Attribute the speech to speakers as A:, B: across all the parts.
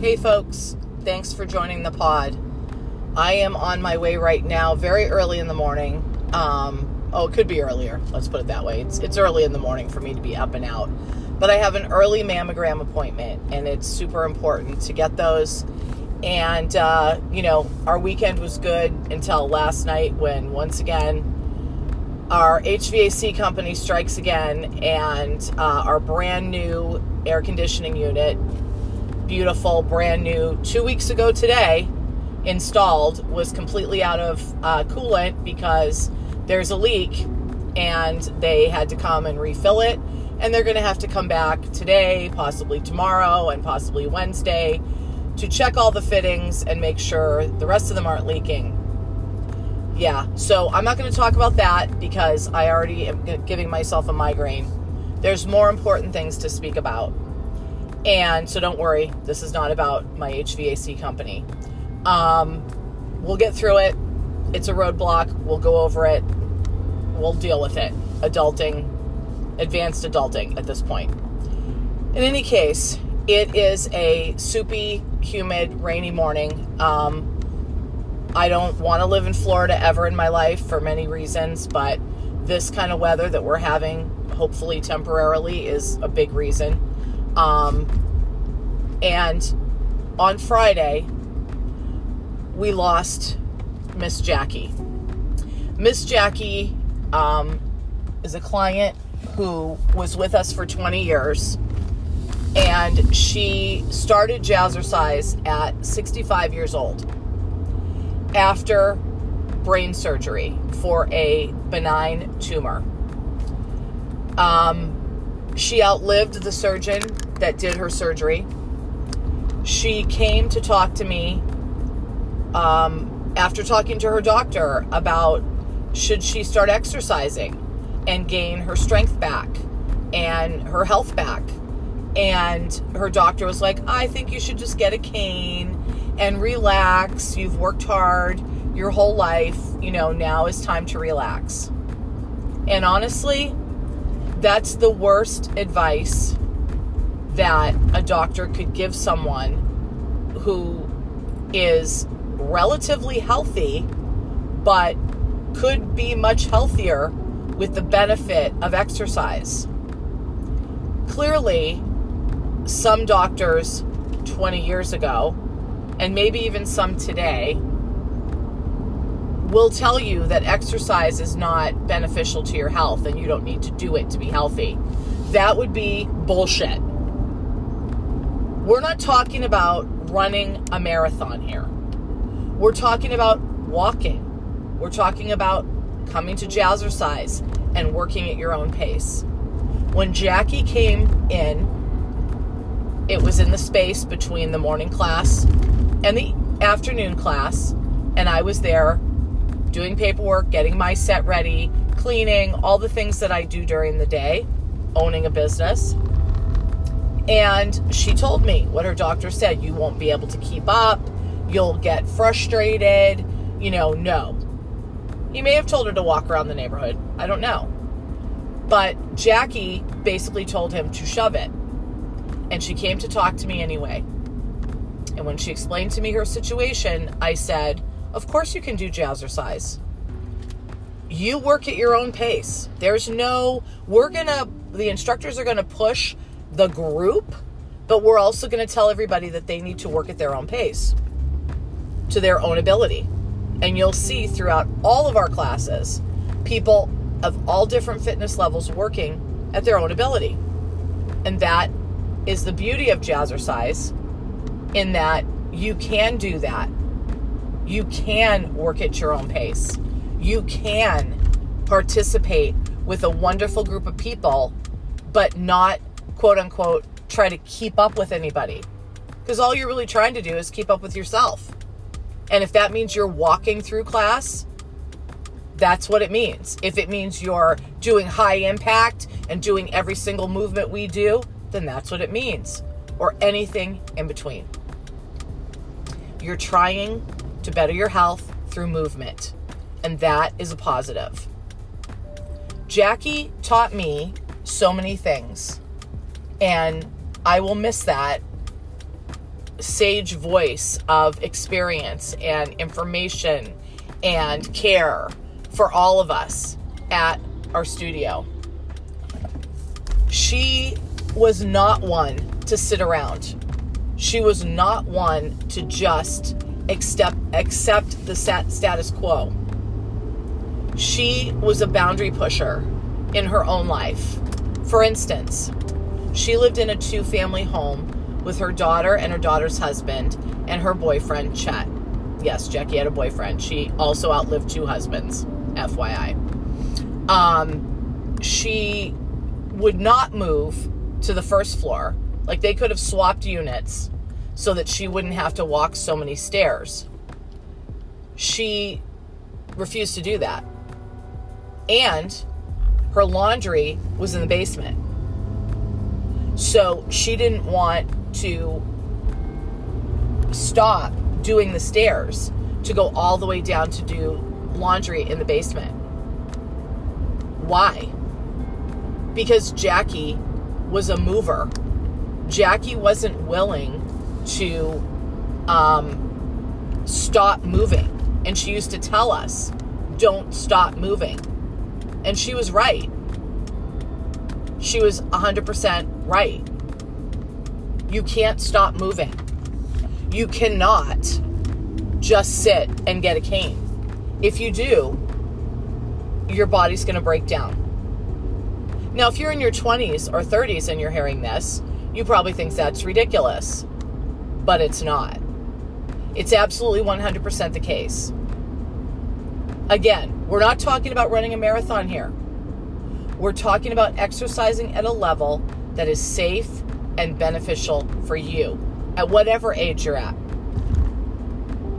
A: Hey, folks. Thanks for joining the pod. I am on my way right now, very early in the morning. Um, oh, it could be earlier. Let's put it that way. It's, it's early in the morning for me to be up and out. But I have an early mammogram appointment, and it's super important to get those. And, uh, you know, our weekend was good until last night when, once again, our HVAC company strikes again, and uh, our brand new air conditioning unit, beautiful, brand new, two weeks ago today, installed, was completely out of uh, coolant because there's a leak and they had to come and refill it. And they're going to have to come back today, possibly tomorrow, and possibly Wednesday to check all the fittings and make sure the rest of them aren't leaking. Yeah, so I'm not going to talk about that because I already am giving myself a migraine. There's more important things to speak about. And so don't worry, this is not about my HVAC company. Um, we'll get through it. It's a roadblock. We'll go over it. We'll deal with it. Adulting, advanced adulting at this point. In any case, it is a soupy, humid, rainy morning. Um, I don't want to live in Florida ever in my life for many reasons, but this kind of weather that we're having, hopefully temporarily, is a big reason. Um, and on Friday, we lost Miss Jackie. Miss Jackie um, is a client who was with us for 20 years. And she started Jazzercise at 65 years old after brain surgery for a benign tumor. Um, she outlived the surgeon that did her surgery. She came to talk to me um, after talking to her doctor about should she start exercising and gain her strength back and her health back. And her doctor was like, I think you should just get a cane and relax. You've worked hard your whole life. You know, now is time to relax. And honestly, that's the worst advice that a doctor could give someone who is relatively healthy but could be much healthier with the benefit of exercise. Clearly, some doctors 20 years ago, and maybe even some today, will tell you that exercise is not beneficial to your health and you don't need to do it to be healthy. That would be bullshit. We're not talking about running a marathon here. We're talking about walking. We're talking about coming to jazzercise and working at your own pace. When Jackie came in, it was in the space between the morning class and the afternoon class, and I was there doing paperwork, getting my set ready, cleaning, all the things that I do during the day, owning a business. And she told me what her doctor said you won't be able to keep up, you'll get frustrated, you know, no. He may have told her to walk around the neighborhood. I don't know. But Jackie basically told him to shove it. And she came to talk to me anyway. And when she explained to me her situation, I said, Of course you can do jazzercise. You work at your own pace. There's no, we're to, the instructors are to push the group, but we're also to tell everybody that they need to work at their own pace to their own ability. And you'll see throughout all of our classes people of all different fitness levels working at their own ability. And that is the beauty of jazzercise in that you can do that. You can work at your own pace. You can participate with a wonderful group of people, but not quote unquote try to keep up with anybody. Because all you're really trying to do is keep up with yourself. And if that means you're walking through class, that's what it means. If it means you're doing high impact and doing every single movement we do, then that's what it means. Or anything in between. You're trying to better your health through movement, and that is a positive. Jackie taught me so many things, and I will miss that sage voice of experience and information and care for all of us at our studio. She was not one to sit around. She was not one to just accept accept the status quo. She was a boundary pusher in her own life. For instance, she lived in a two-family home with her daughter and her daughter's husband and her boyfriend Chet. Yes, Jackie had a boyfriend. She also outlived two husbands, FYI. Um, she would not move to the first floor. Like they could have swapped units so that she wouldn't have to walk so many stairs. She refused to do that. And her laundry was in the basement. So she didn't want to stop doing the stairs to go all the way down to do laundry in the basement. Why? Because Jackie was a mover. Jackie wasn't willing to um, stop moving. And she used to tell us, don't stop moving. And she was right. She was 100% right. You can't stop moving. You cannot just sit and get a cane. If you do, your body's going to break down. Now, if you're in your 20s or 30s and you're hearing this, you probably think that's ridiculous, but it's not. It's absolutely 100% the case. Again, we're not talking about running a marathon here. We're talking about exercising at a level that is safe and beneficial for you at whatever age you're at.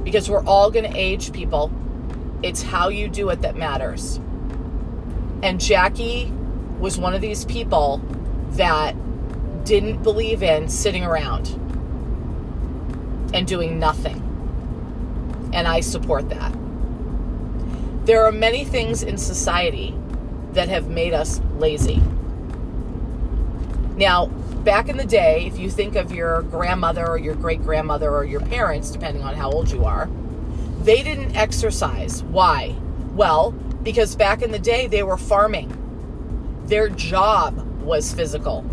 A: Because we're all going to age, people. It's how you do it that matters. And Jackie was one of these people that didn't believe in sitting around and doing nothing. And I support that. There are many things in society that have made us lazy. Now, back in the day, if you think of your grandmother or your great grandmother or your parents, depending on how old you are, they didn't exercise. Why? Well, because back in the day they were farming their job was physical.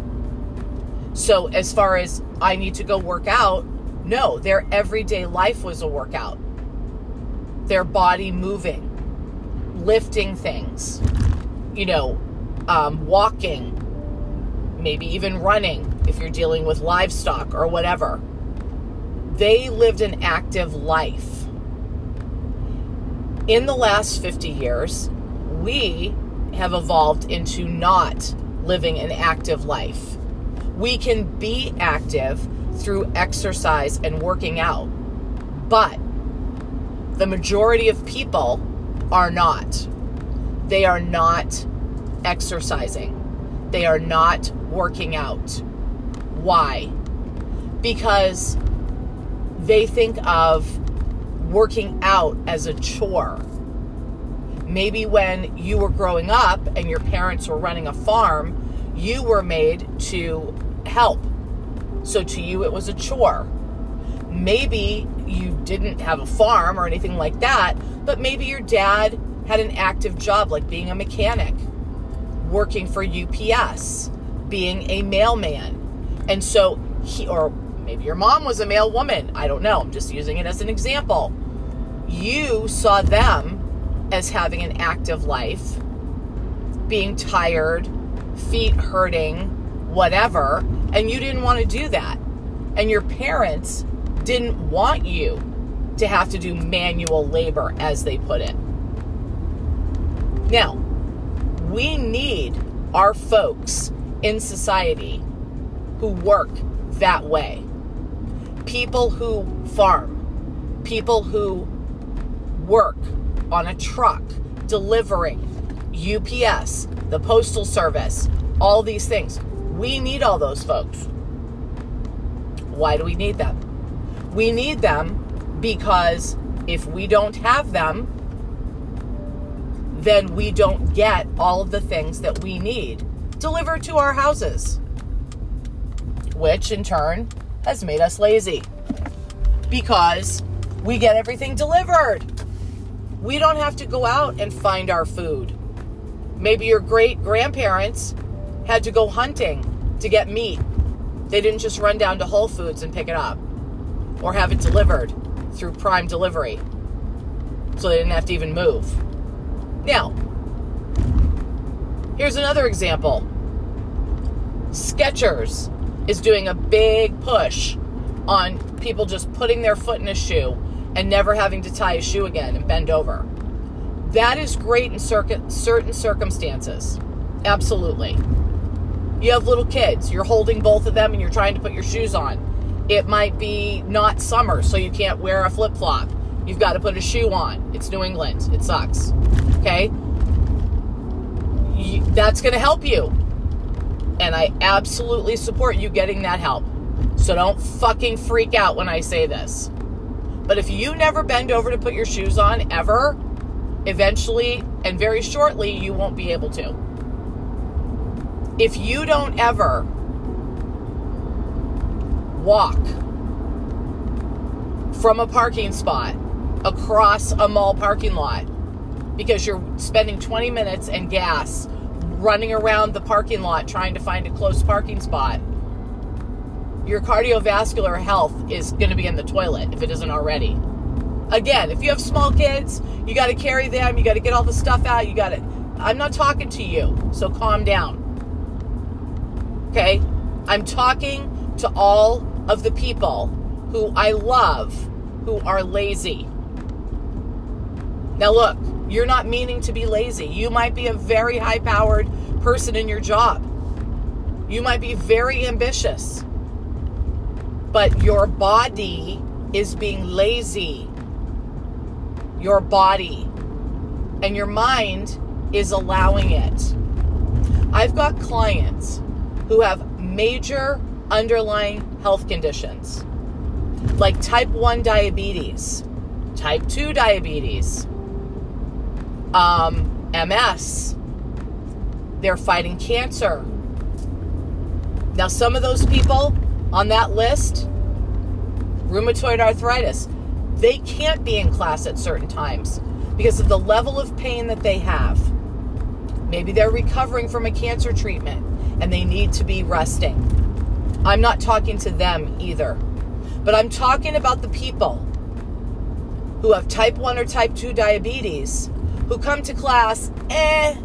A: So, as far as I need to go work out, no, their everyday life was a workout. Their body moving, lifting things, you know, um, walking, maybe even running if you're dealing with livestock or whatever. They lived an active life. In the last 50 years, we have evolved into not living an active life. We can be active through exercise and working out, but the majority of people are not. They are not exercising. They are not working out. Why? Because they think of working out as a chore Maybe when you were growing up and your parents were running a farm, you were made to help. So to you, it was a chore. Maybe you didn't have a farm or anything like that, but maybe your dad had an active job like being a mechanic, working for UPS, being a mailman. And so he, or maybe your mom was a mail woman. I don't know. I'm just using it as an example. You saw them as having an active life, being tired, feet hurting, whatever, and you didn't want to do that. And your parents didn't want you to have to do manual labor, as they put it. Now, we need our folks in society who work that way. People who farm, people who work on a truck, delivering, UPS, the Postal Service, all these things. We need all those folks. Why do we need them? We need them because if we don't have them, then we don't get all of the things that we need delivered to our houses, which in turn has made us lazy because we get everything delivered. We don't have to go out and find our food. Maybe your great grandparents had to go hunting to get meat. They didn't just run down to Whole Foods and pick it up or have it delivered through Prime Delivery. So they didn't have to even move. Now, here's another example Skechers is doing a big push on people just putting their foot in a shoe and never having to tie a shoe again and bend over. That is great in certain circumstances. Absolutely. You have little kids, you're holding both of them and you're trying to put your shoes on. It might be not summer, so you can't wear a flip flop. You've got to put a shoe on. It's New England. It sucks. Okay? That's going to help you. And I absolutely support you getting that help. So don't fucking freak out when I say this. But if you never bend over to put your shoes on ever, eventually and very shortly, you won't be able to. If you don't ever walk from a parking spot across a mall parking lot because you're spending 20 minutes and gas running around the parking lot trying to find a close parking spot, your cardiovascular health is going to be in the toilet if it isn't already. Again, if you have small kids, you got to carry them, you got to get all the stuff out, you got to. I'm not talking to you, so calm down. Okay? I'm talking to all of the people who I love who are lazy. Now, look, you're not meaning to be lazy. You might be a very high powered person in your job, you might be very ambitious, but your body is being lazy. Your body and your mind is allowing it. I've got clients who have major underlying health conditions like type 1 diabetes, type 2 diabetes, um, MS. They're fighting cancer. Now, some of those people on that list, rheumatoid arthritis, they can't be in class at certain times because of the level of pain that they have. Maybe they're recovering from a cancer treatment and they need to be resting. I'm not talking to them either. But I'm talking about the people who have type 1 or type 2 diabetes who come to class eh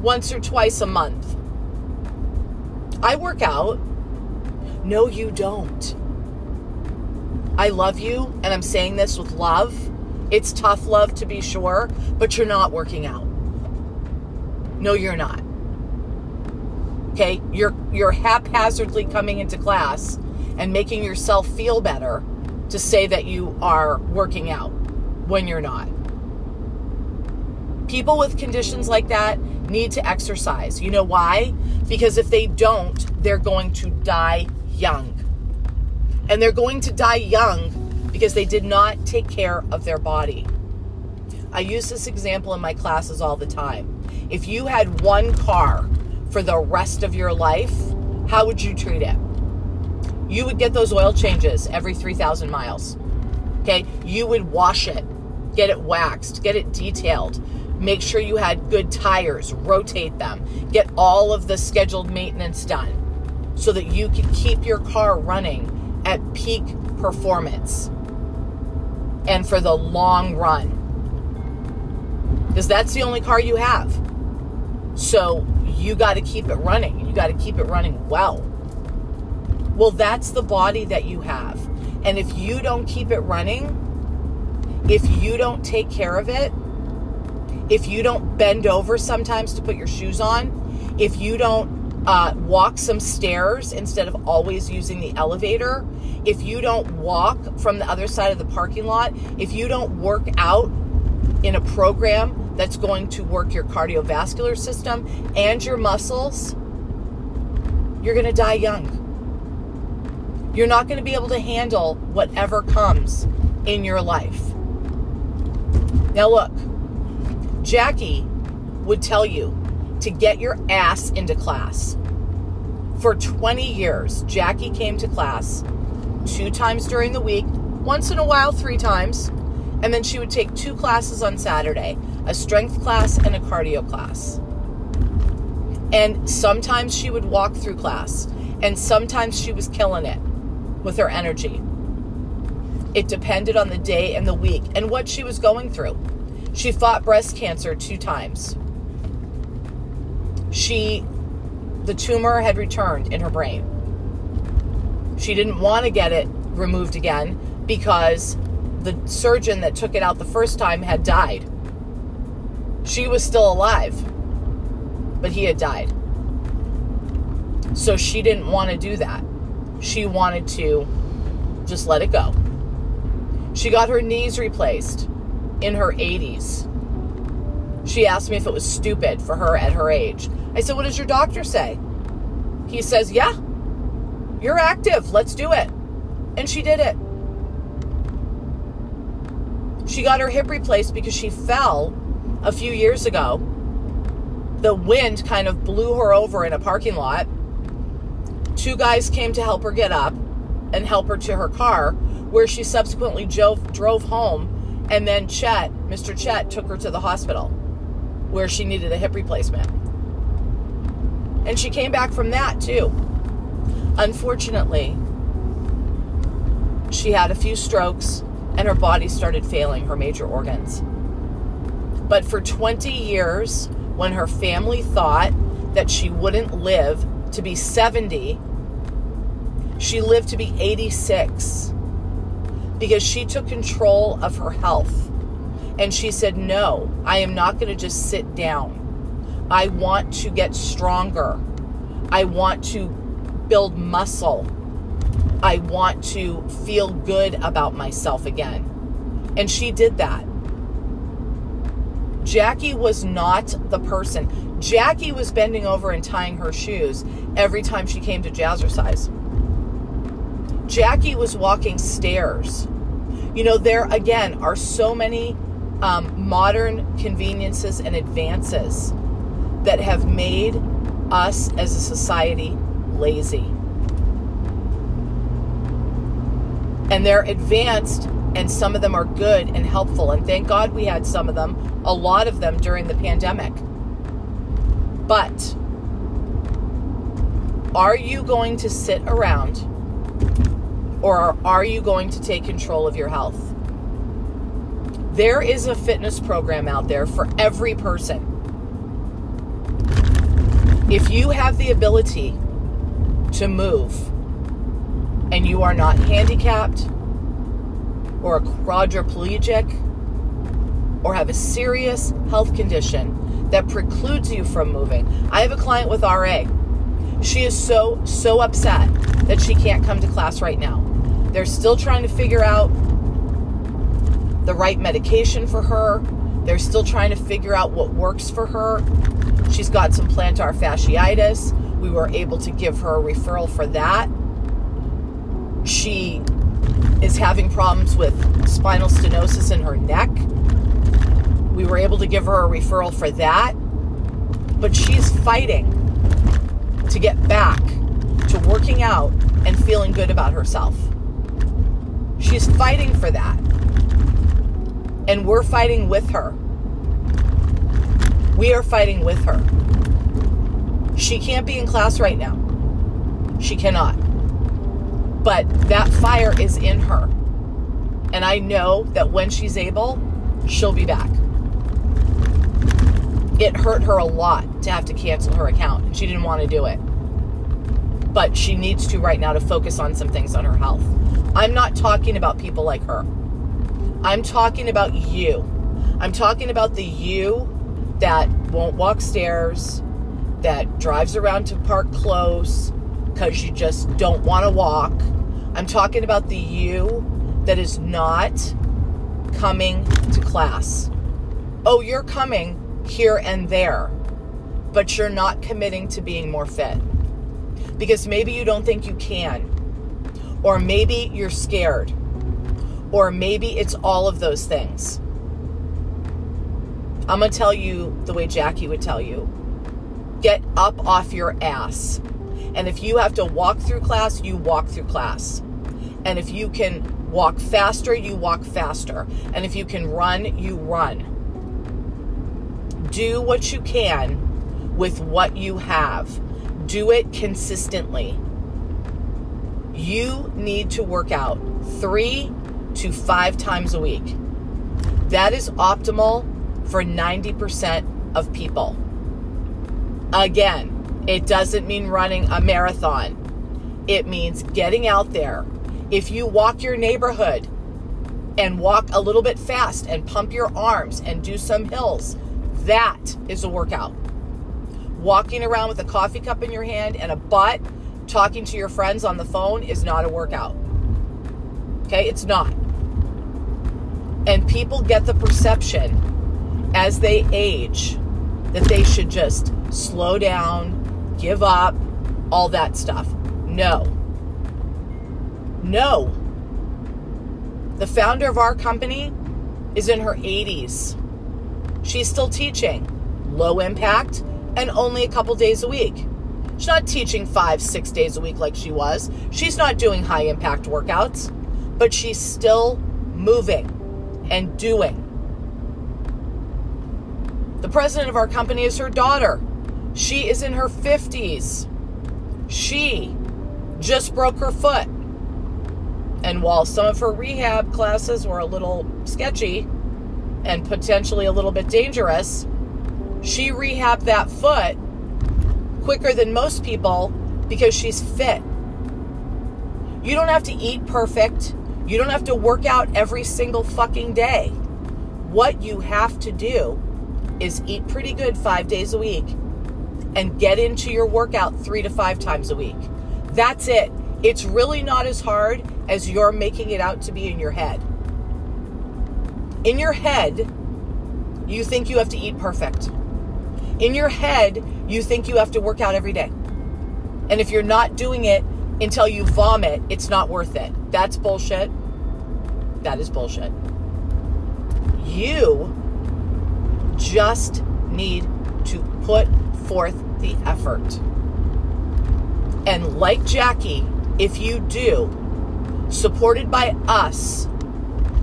A: once or twice a month. I work out. No, you don't. I love you, and I'm saying this with love. It's tough love to be sure, but you're not working out. No, you're not. Okay, you're you're haphazardly coming into class and making yourself feel better to say that you are working out when you're not. People with conditions like that need to exercise. You know why? Because if they don't, they're going to die young. And they're going to die young because they did not take care of their body. I use this example in my classes all the time. If you had one car for the rest of your life, how would you treat it? You would get those oil changes every 3,000 miles. Okay. You would wash it, get it waxed, get it detailed. Make sure you had good tires, rotate them, get all of the scheduled maintenance done so that you can keep your car running at peak performance and for the long run. Because that's the only car you have. So you got to keep it running. You got to keep it running well. Well, that's the body that you have. And if you don't keep it running, if you don't take care of it, if you don't bend over sometimes to put your shoes on, if you don't uh, walk some stairs instead of always using the elevator, if you don't walk from the other side of the parking lot, if you don't work out in a program that's going to work your cardiovascular system and your muscles, you're going to die young. You're not going to be able to handle whatever comes in your life. Now, look, Jackie would tell you to get your ass into class For 20 years, Jackie came to class two times during the week, once in a while, three times, and then she would take two classes on Saturday a strength class and a cardio class. And sometimes she would walk through class, and sometimes she was killing it with her energy. It depended on the day and the week and what she was going through. She fought breast cancer two times. She, the tumor had returned in her brain. She didn't want to get it removed again because the surgeon that took it out the first time had died. She was still alive, but he had died. So she didn't want to do that. She wanted to just let it go. She got her knees replaced in her 80s. She asked me if it was stupid for her at her age. I said, What does your doctor say? He says, Yeah, you're active. Let's do it. And she did it. She got her hip replaced because she fell a few years ago. The wind kind of blew her over in a parking lot. Two guys came to help her get up and help her to her car, where she subsequently drove, drove home. And then Chet, Mr. Chet, took her to the hospital where she needed a hip replacement. And she came back from that too. Unfortunately, she had a few strokes and her body started failing her major organs. But for 20 years, when her family thought that she wouldn't live to be 70, she lived to be 86 because she took control of her health. And she said, No, I am not going to just sit down. I want to get stronger. I want to build muscle. I want to feel good about myself again. And she did that. Jackie was not the person. Jackie was bending over and tying her shoes every time she came to jazzercise. Jackie was walking stairs. You know, there again are so many um, modern conveniences and advances that have made us as a society lazy. And they're advanced, and some of them are good and helpful. And thank God we had some of them, a lot of them during the pandemic. But are you going to sit around or are you going to take control of your health? There is a fitness program out there for every person. If you have the ability to move and you are not handicapped or a quadriplegic or have a serious health condition that precludes you from moving. I have a client with RA. She is so, so upset that she can't come to class right now. They're still trying to figure out the right medication for her. They're still trying to figure out what works for her. She's got some plantar fasciitis. We were able to give her a referral for that. She is having problems with spinal stenosis in her neck. We were able to give her a referral for that. But she's fighting to get back to working out and feeling good about herself. She's fighting for that. And we're fighting with her. We are fighting with her. She can't be in class right now. She cannot. But that fire is in her. And I know that when she's able, she'll be back. It hurt her a lot to have to cancel her account. She didn't want to do it. But she needs to right now to focus on some things on her health. I'm not talking about people like her. I'm talking about you. I'm talking about the you that won't walk stairs, that drives around to park close because you just don't want to walk. I'm talking about the you that is not coming to class. Oh, you're coming here and there, but you're not committing to being more fit because maybe you don't think you can or maybe you're scared. Or maybe it's all of those things. I'm going to tell you the way Jackie would tell you get up off your ass And if you have to walk through class, you walk through class. And if you can walk faster, you walk faster. And if you can run, you run. Do what you can with what you have. Do it consistently. You need to work out three to five times a week. That is optimal for 90% of people. Again, it doesn't mean running a marathon, it means getting out there. If you walk your neighborhood and walk a little bit fast and pump your arms and do some hills, that is a workout. Walking around with a coffee cup in your hand and a butt, talking to your friends on the phone is not a workout. Okay, it's not. And people get the perception as they age that they should just slow down, give up, all that stuff. No. No. The founder of our company is in her 80s. She's still teaching, low impact, and only a couple days a week. She's not teaching five, six days a week like she was. She's not doing high impact workouts, but she's still moving and doing. The president of our company is her daughter. She is in her 50s. She just broke her foot. And while some of her rehab classes were a little sketchy and potentially a little bit dangerous, she rehabbed that foot quicker than most people because she's fit. You don't have to eat perfect. You don't have to work out every single fucking day. What you have to do is eat pretty good five days a week and get into your workout three to five times a week. That's it. It's really not as hard as you're making it out to be in your head. In your head, you think you have to eat perfect. In your head, you think you have to work out every day. And if you're not doing it until you vomit, it's not worth it. That's bullshit. That is bullshit. You just need to put forth the effort. And like Jackie, if you do, supported by us,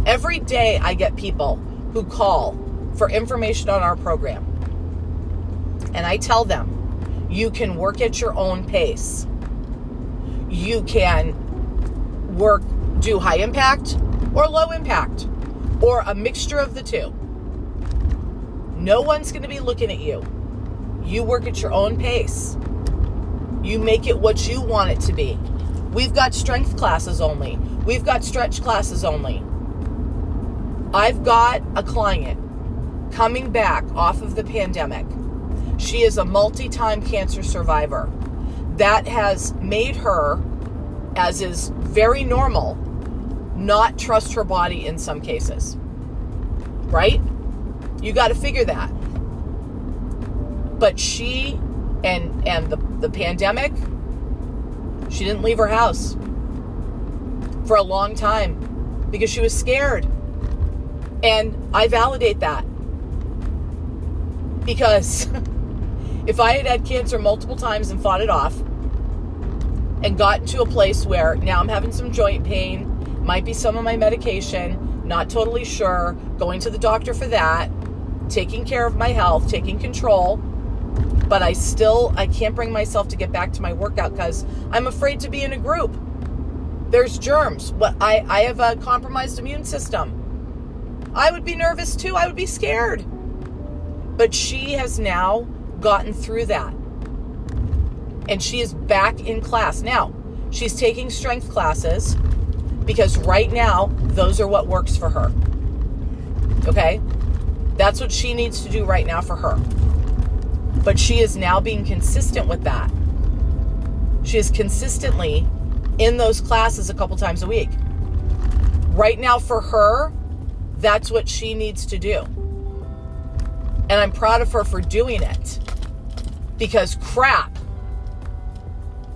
A: every day I get people who call for information on our program. And I tell them, you can work at your own pace. You can work, do high impact or low impact, or a mixture of the two. No one's going to be looking at you. You work at your own pace. You make it what you want it to be. We've got strength classes only. We've got stretch classes only. I've got a client coming back off of the pandemic. She is a multi time cancer survivor. That has made her, as is very normal, not trust her body in some cases. Right? You got to figure that. But she and and the the pandemic she didn't leave her house for a long time because she was scared. And I validate that. Because if I had had cancer multiple times and fought it off and gotten to a place where now I'm having some joint pain, might be some of my medication, not totally sure, going to the doctor for that, taking care of my health, taking control, but I still I can't bring myself to get back to my workout cuz I'm afraid to be in a group. There's germs. What I I have a compromised immune system. I would be nervous too. I would be scared. But she has now gotten through that. And she is back in class. Now, she's taking strength classes because right now, those are what works for her. Okay? That's what she needs to do right now for her. But she is now being consistent with that. She is consistently in those classes a couple times a week. Right now, for her, that's what she needs to do. And I'm proud of her for doing it. Because crap,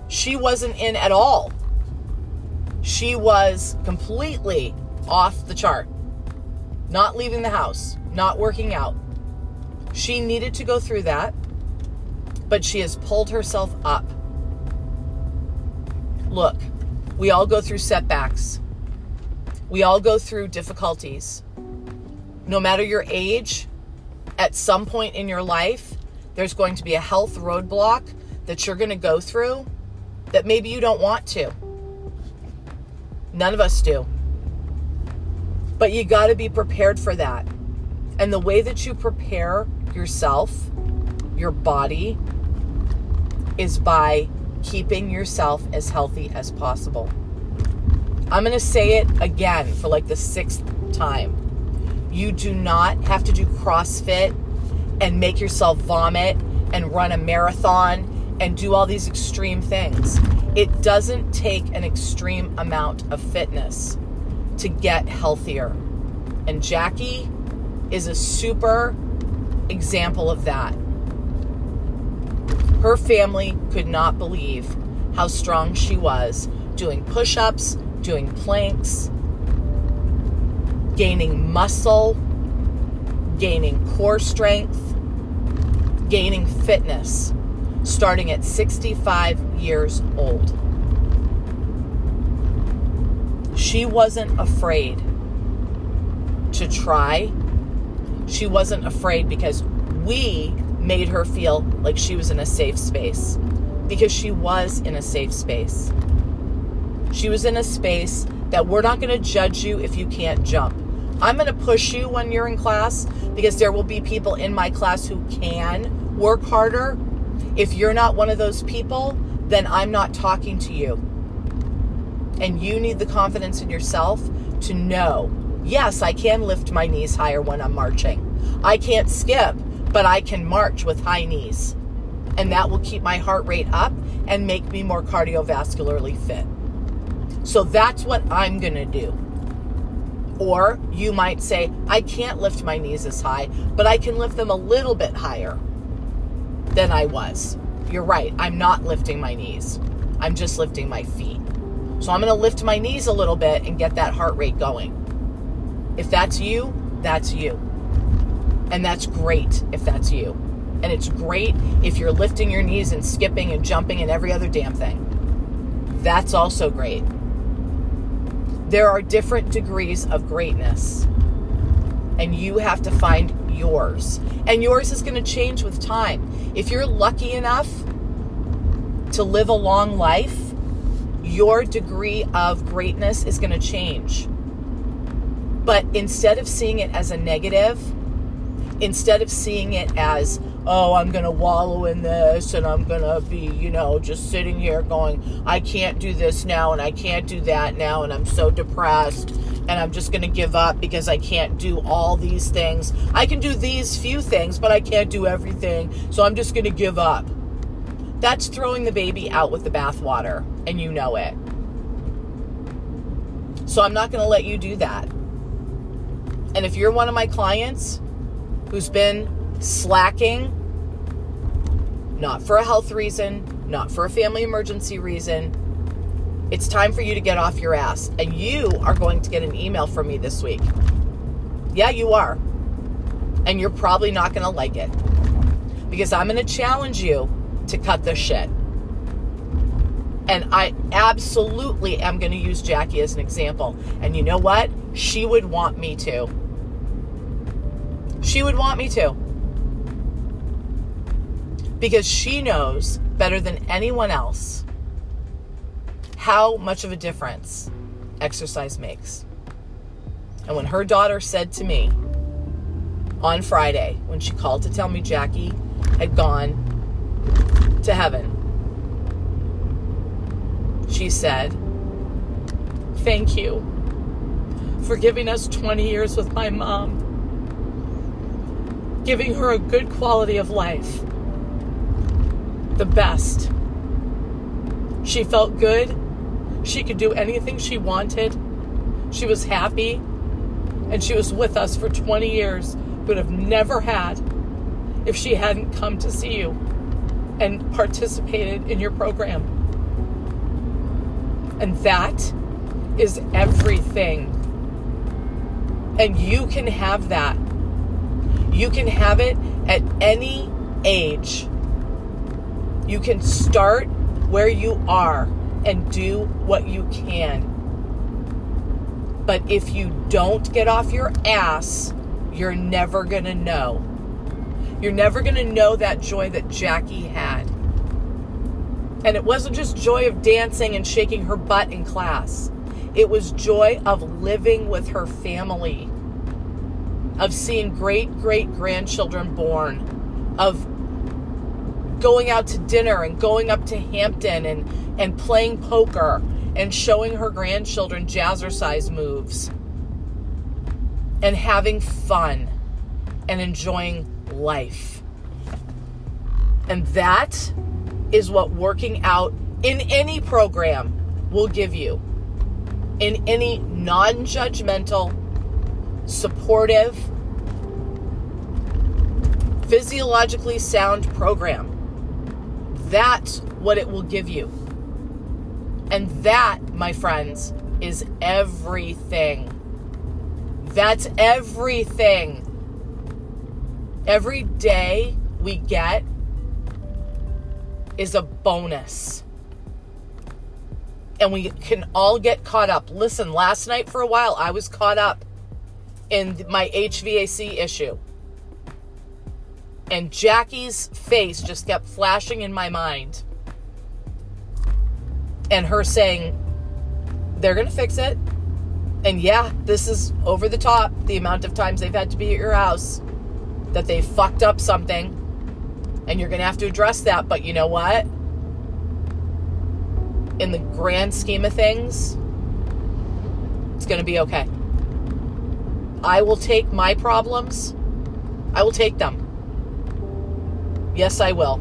A: she wasn't in at all she was completely off the chart, not leaving the house, not working out. She needed to go through that, but she has pulled herself up. look, we all go through setbacks. We all go through difficulties. No matter your age, at some point in your life, there's going to be a health roadblock that you're going to go through that maybe you don't want to. None of us do. But you got to be prepared for that. And the way that you prepare yourself, your body, is by keeping yourself as healthy as possible. I'm going to say it again for like the sixth time. You do not have to do CrossFit and make yourself vomit and run a marathon and do all these extreme things. It doesn't take an extreme amount of fitness to get healthier. And Jackie is a super example of that. Her family could not believe how strong she was doing push ups, doing planks, gaining muscle, gaining core strength, gaining fitness, starting at 65 years old. She wasn't afraid to try. She wasn't afraid because we made her feel like she was in a safe space. Because she was in a safe space. She was in a space that we're not going to judge you if you can't jump. I'm going to push you when you're in class because there will be people in my class who can work harder. If you're not one of those people, then I'm not talking to you. And you need the confidence in yourself to know yes, I can lift my knees higher when I'm marching. I can't skip, but I can march with high knees. And that will keep my heart rate up and make me more cardiovascularly fit. So that's what I'm going to do. Or you might say, I can't lift my knees as high, but I can lift them a little bit higher than I was. You're right, I'm not lifting my knees, I'm just lifting my feet. So I'm going to lift my knees a little bit and get that heart rate going. If that's you, that's you. And that's great if that's you. And it's great if you're lifting your knees and skipping and jumping and every other damn thing. That's also great. There are different degrees of greatness, and you have to find yours. And yours is going to change with time. If you're lucky enough to live a long life, your degree of greatness is going to change. But instead of seeing it as a negative, instead of seeing it as, oh, I'm going to wallow in this and I'm going to be, you know, just sitting here going, I can't do this now and I can't do that now and I'm so depressed and I'm just going to give up because I can't do all these things. I can do these few things, but I can't do everything. So I'm just going to give up. That's throwing the baby out with the bathwater, and you know it. So I'm not going to let you do that. And if you're one of my clients who's been slacking, not for a health reason, not for a family emergency reason. It's time for you to get off your ass. And you are going to get an email from me this week. Yeah, you are. And you're probably not going to like it. Because I'm going to challenge you to cut the shit. And I absolutely am going to use Jackie as an example. And you know what? She would want me to. She would want me to because she knows better than anyone else how much of a difference exercise makes. And when her daughter said to me on Friday, when she called to tell me Jackie had gone to heaven, she said, Thank you for giving us 20 years with my mom, giving her a good quality of life the best. She felt good. She could do anything she wanted. She was happy. And she was with us for 20 years, would have never had if she hadn't come to see you and participated in your program. And that is everything. And you can have that. You can have it at any age. You can start where you are and do what you can. But if you don't get off your ass, you're never going to know. You're never going to know that joy that Jackie had. And it wasn't just joy of dancing and shaking her butt in class. It was joy of living with her family, of seeing great great grandchildren born, of going out to dinner and going up to Hampton and, and playing poker and showing her grandchildren jazzercise moves and having fun and enjoying life. And that is what working out in any program will give you. In any non judgmental, supportive, physiologically sound program. That's what it will give you. And that, my friends, is everything. That's everything. Every day we get is a bonus. And we can all get caught up. Listen, last night for a while, I was caught up in my HVAC issue. And Jackie's face just kept flashing in my mind. And her saying, they're going to fix it. And yeah, this is over the top the amount of times they've had to be at your house that they fucked up something. And you're going to have to address that. But you know what? In the grand scheme of things, it's going to be okay. I will take my problems, I will take them. Yes, I will.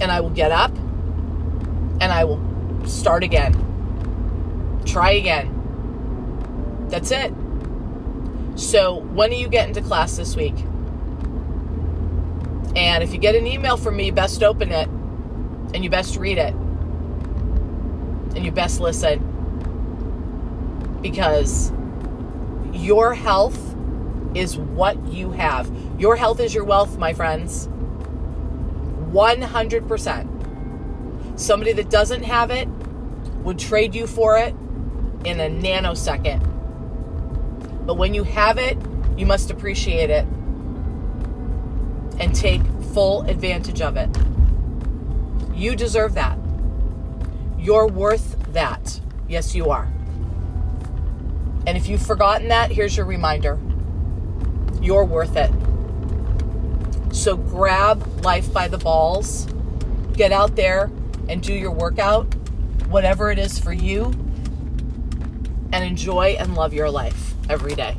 A: And I will get up and I will start again. Try again. That's it. So, when do you get into class this week? And if you get an email from me, best open it and you best read it and you best listen because your health is what you have. Your health is your wealth, my friends. 100%. Somebody that doesn't have it would trade you for it in a nanosecond. But when you have it, you must appreciate it and take full advantage of it. You deserve that. You're worth that. Yes, you are. And if you've forgotten that, here's your reminder you're worth it. So grab life by the balls, get out there and do your workout, whatever it is for you, and enjoy and love your life every day.